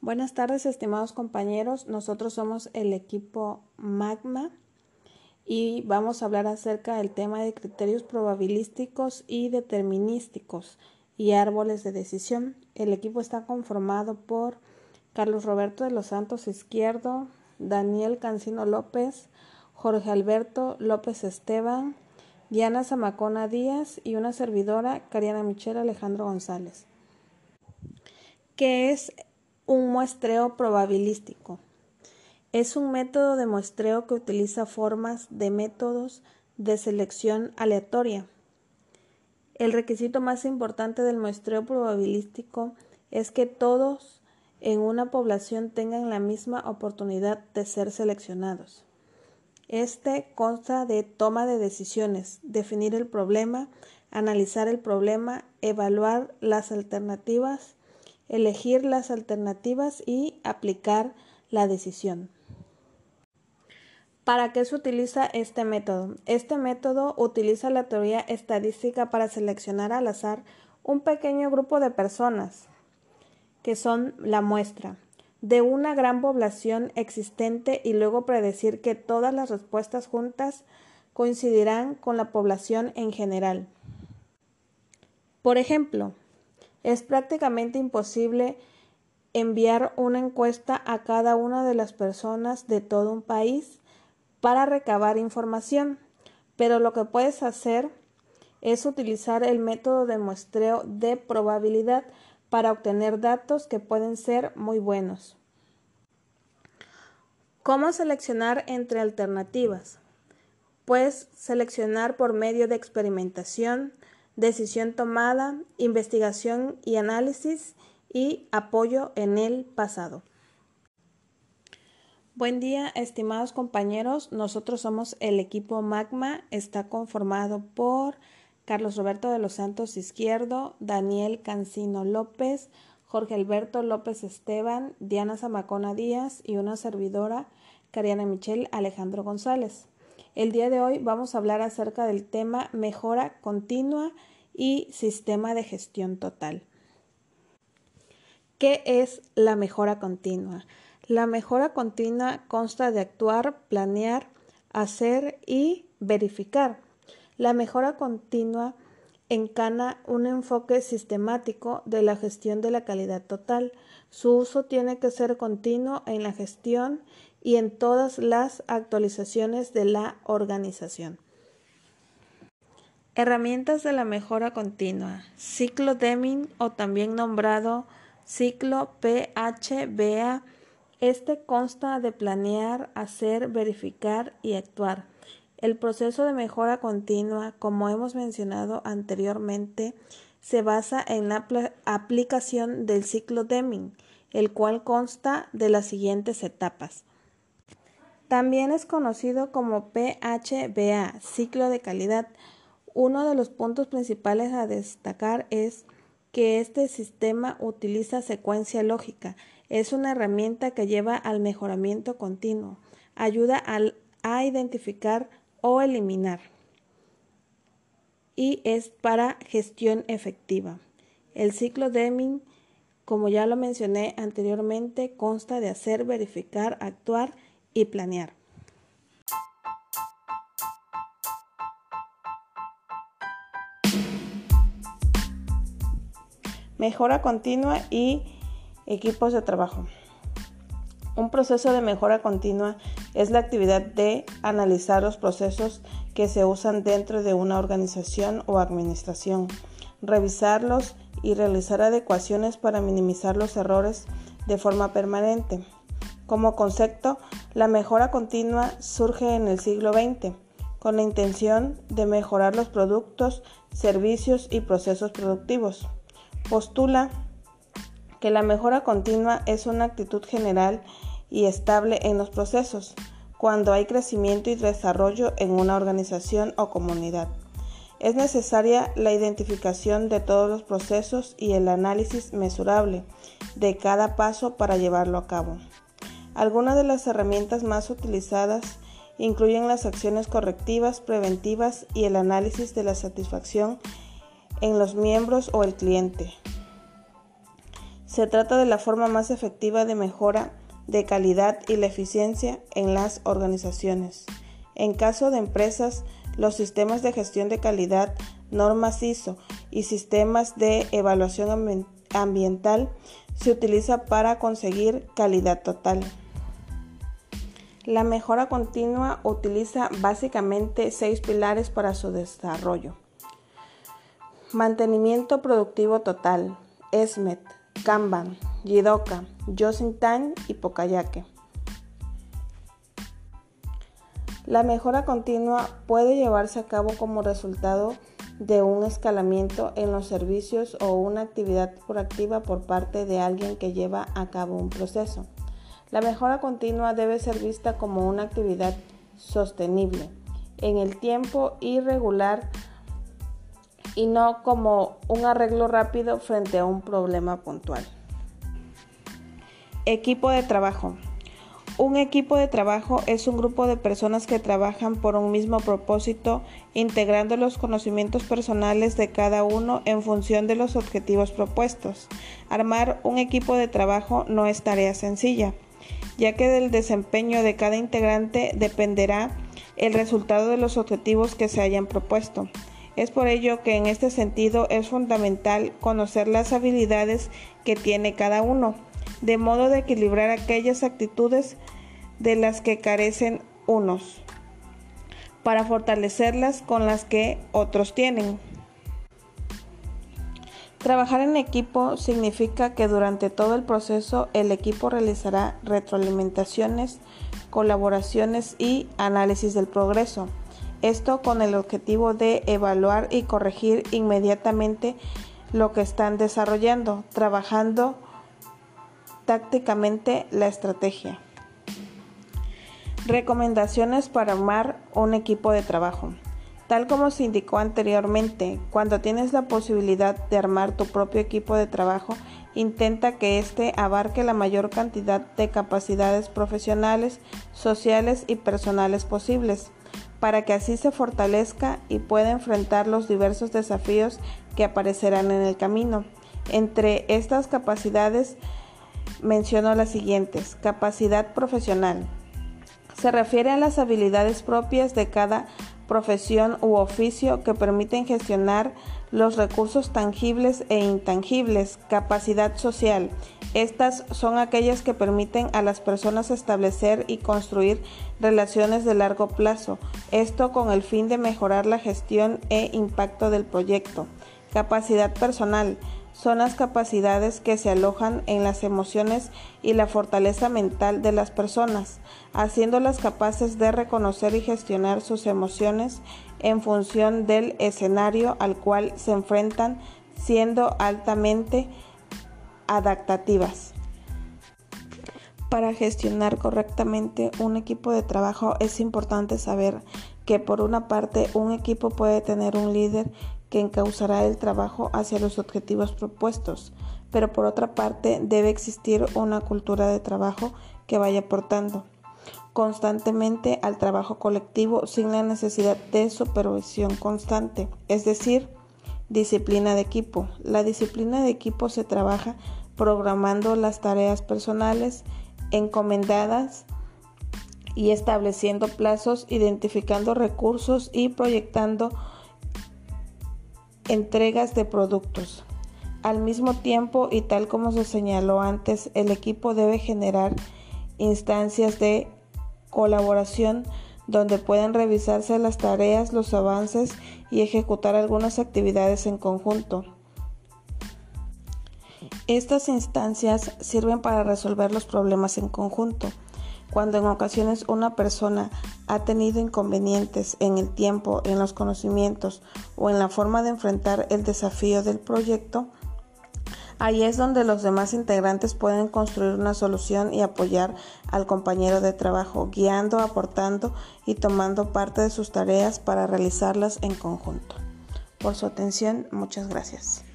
Buenas tardes, estimados compañeros. Nosotros somos el equipo Magma y vamos a hablar acerca del tema de criterios probabilísticos y determinísticos y árboles de decisión. El equipo está conformado por Carlos Roberto de los Santos Izquierdo, Daniel Cancino López, Jorge Alberto López Esteban, Diana Zamacona Díaz y una servidora, Cariana Michelle Alejandro González. ¿Qué es un muestreo probabilístico? Es un método de muestreo que utiliza formas de métodos de selección aleatoria. El requisito más importante del muestreo probabilístico es que todos en una población tengan la misma oportunidad de ser seleccionados. Este consta de toma de decisiones, definir el problema, analizar el problema, evaluar las alternativas, elegir las alternativas y aplicar la decisión. ¿Para qué se utiliza este método? Este método utiliza la teoría estadística para seleccionar al azar un pequeño grupo de personas, que son la muestra, de una gran población existente y luego predecir que todas las respuestas juntas coincidirán con la población en general. Por ejemplo, es prácticamente imposible enviar una encuesta a cada una de las personas de todo un país para recabar información, pero lo que puedes hacer es utilizar el método de muestreo de probabilidad para obtener datos que pueden ser muy buenos. ¿Cómo seleccionar entre alternativas? Puedes seleccionar por medio de experimentación, decisión tomada, investigación y análisis y apoyo en el pasado. Buen día, estimados compañeros. Nosotros somos el equipo Magma. Está conformado por Carlos Roberto de los Santos Izquierdo, Daniel Cancino López, Jorge Alberto López Esteban, Diana Zamacona Díaz y una servidora, Cariana Michelle Alejandro González. El día de hoy vamos a hablar acerca del tema mejora continua y sistema de gestión total. ¿Qué es la mejora continua? La mejora continua consta de actuar, planear, hacer y verificar. La mejora continua encana un enfoque sistemático de la gestión de la calidad total. Su uso tiene que ser continuo en la gestión y en todas las actualizaciones de la organización. Herramientas de la mejora continua. Ciclo Deming o también nombrado ciclo PHBA este consta de planear, hacer, verificar y actuar. El proceso de mejora continua, como hemos mencionado anteriormente, se basa en la aplicación del ciclo Deming, el cual consta de las siguientes etapas. También es conocido como PHBA, ciclo de calidad. Uno de los puntos principales a destacar es que este sistema utiliza secuencia lógica, es una herramienta que lleva al mejoramiento continuo, ayuda a identificar o eliminar y es para gestión efectiva. El ciclo Deming, como ya lo mencioné anteriormente, consta de hacer, verificar, actuar y planear. Mejora continua y Equipos de trabajo. Un proceso de mejora continua es la actividad de analizar los procesos que se usan dentro de una organización o administración, revisarlos y realizar adecuaciones para minimizar los errores de forma permanente. Como concepto, la mejora continua surge en el siglo XX con la intención de mejorar los productos, servicios y procesos productivos. Postula que la mejora continua es una actitud general y estable en los procesos, cuando hay crecimiento y desarrollo en una organización o comunidad. Es necesaria la identificación de todos los procesos y el análisis mesurable de cada paso para llevarlo a cabo. Algunas de las herramientas más utilizadas incluyen las acciones correctivas, preventivas y el análisis de la satisfacción en los miembros o el cliente, Se trata de la forma más efectiva de mejora de calidad y la eficiencia en las organizaciones. En caso de empresas, los sistemas de gestión de calidad, normas ISO y sistemas de evaluación ambiental se utilizan para conseguir calidad total. La mejora continua utiliza básicamente seis pilares para su desarrollo. Mantenimiento productivo total, SMET, Kanban, Jidoka, Yosintan y Pokayake. La mejora continua puede llevarse a cabo como resultado de un escalamiento en los servicios o una actividad proactiva por parte de alguien que lleva a cabo un proceso. La mejora continua debe ser vista como una actividad sostenible en el tiempo y regular y no como un arreglo rápido frente a un problema puntual. Equipo de trabajo. Un equipo de trabajo es un grupo de personas que trabajan por un mismo propósito, integrando los conocimientos personales de cada uno en función de los objetivos propuestos. Armar un equipo de trabajo no es tarea sencilla ya que del desempeño de cada integrante dependerá el resultado de los objetivos que se hayan propuesto. Es por ello que en este sentido es fundamental conocer las habilidades que tiene cada uno, de modo de equilibrar aquellas actitudes de las que carecen unos, para fortalecerlas con las que otros tienen. Trabajar en equipo significa que durante todo el proceso el equipo realizará retroalimentaciones, colaboraciones y análisis del progreso. Esto con el objetivo de evaluar y corregir inmediatamente lo que están desarrollando, trabajando tácticamente la estrategia. Recomendaciones para armar un equipo de trabajo. Tal como se indicó anteriormente, cuando tienes la posibilidad de armar tu propio equipo de trabajo, intenta que éste abarque la mayor cantidad de capacidades profesionales, sociales y personales posibles, para que así se fortalezca y pueda enfrentar los diversos desafíos que aparecerán en el camino. Entre estas capacidades menciono las siguientes. Capacidad profesional. Se refiere a las habilidades propias de cada profesión u oficio que permiten gestionar los recursos tangibles e intangibles, capacidad social. Estas son aquellas que permiten a las personas establecer y construir relaciones de largo plazo, esto con el fin de mejorar la gestión e impacto del proyecto. Capacidad personal son las capacidades que se alojan en las emociones y la fortaleza mental de las personas, haciéndolas capaces de reconocer y gestionar sus emociones en función del escenario al cual se enfrentan, siendo altamente adaptativas. Para gestionar correctamente un equipo de trabajo es importante saber que por una parte un equipo puede tener un líder que encauzará el trabajo hacia los objetivos propuestos, pero por otra parte debe existir una cultura de trabajo que vaya aportando constantemente al trabajo colectivo sin la necesidad de supervisión constante, es decir, disciplina de equipo. La disciplina de equipo se trabaja programando las tareas personales encomendadas y estableciendo plazos, identificando recursos y proyectando entregas de productos. Al mismo tiempo, y tal como se señaló antes, el equipo debe generar instancias de colaboración donde pueden revisarse las tareas, los avances y ejecutar algunas actividades en conjunto. Estas instancias sirven para resolver los problemas en conjunto cuando en ocasiones una persona ha tenido inconvenientes en el tiempo, en los conocimientos o en la forma de enfrentar el desafío del proyecto, ahí es donde los demás integrantes pueden construir una solución y apoyar al compañero de trabajo, guiando, aportando y tomando parte de sus tareas para realizarlas en conjunto. Por su atención, muchas gracias.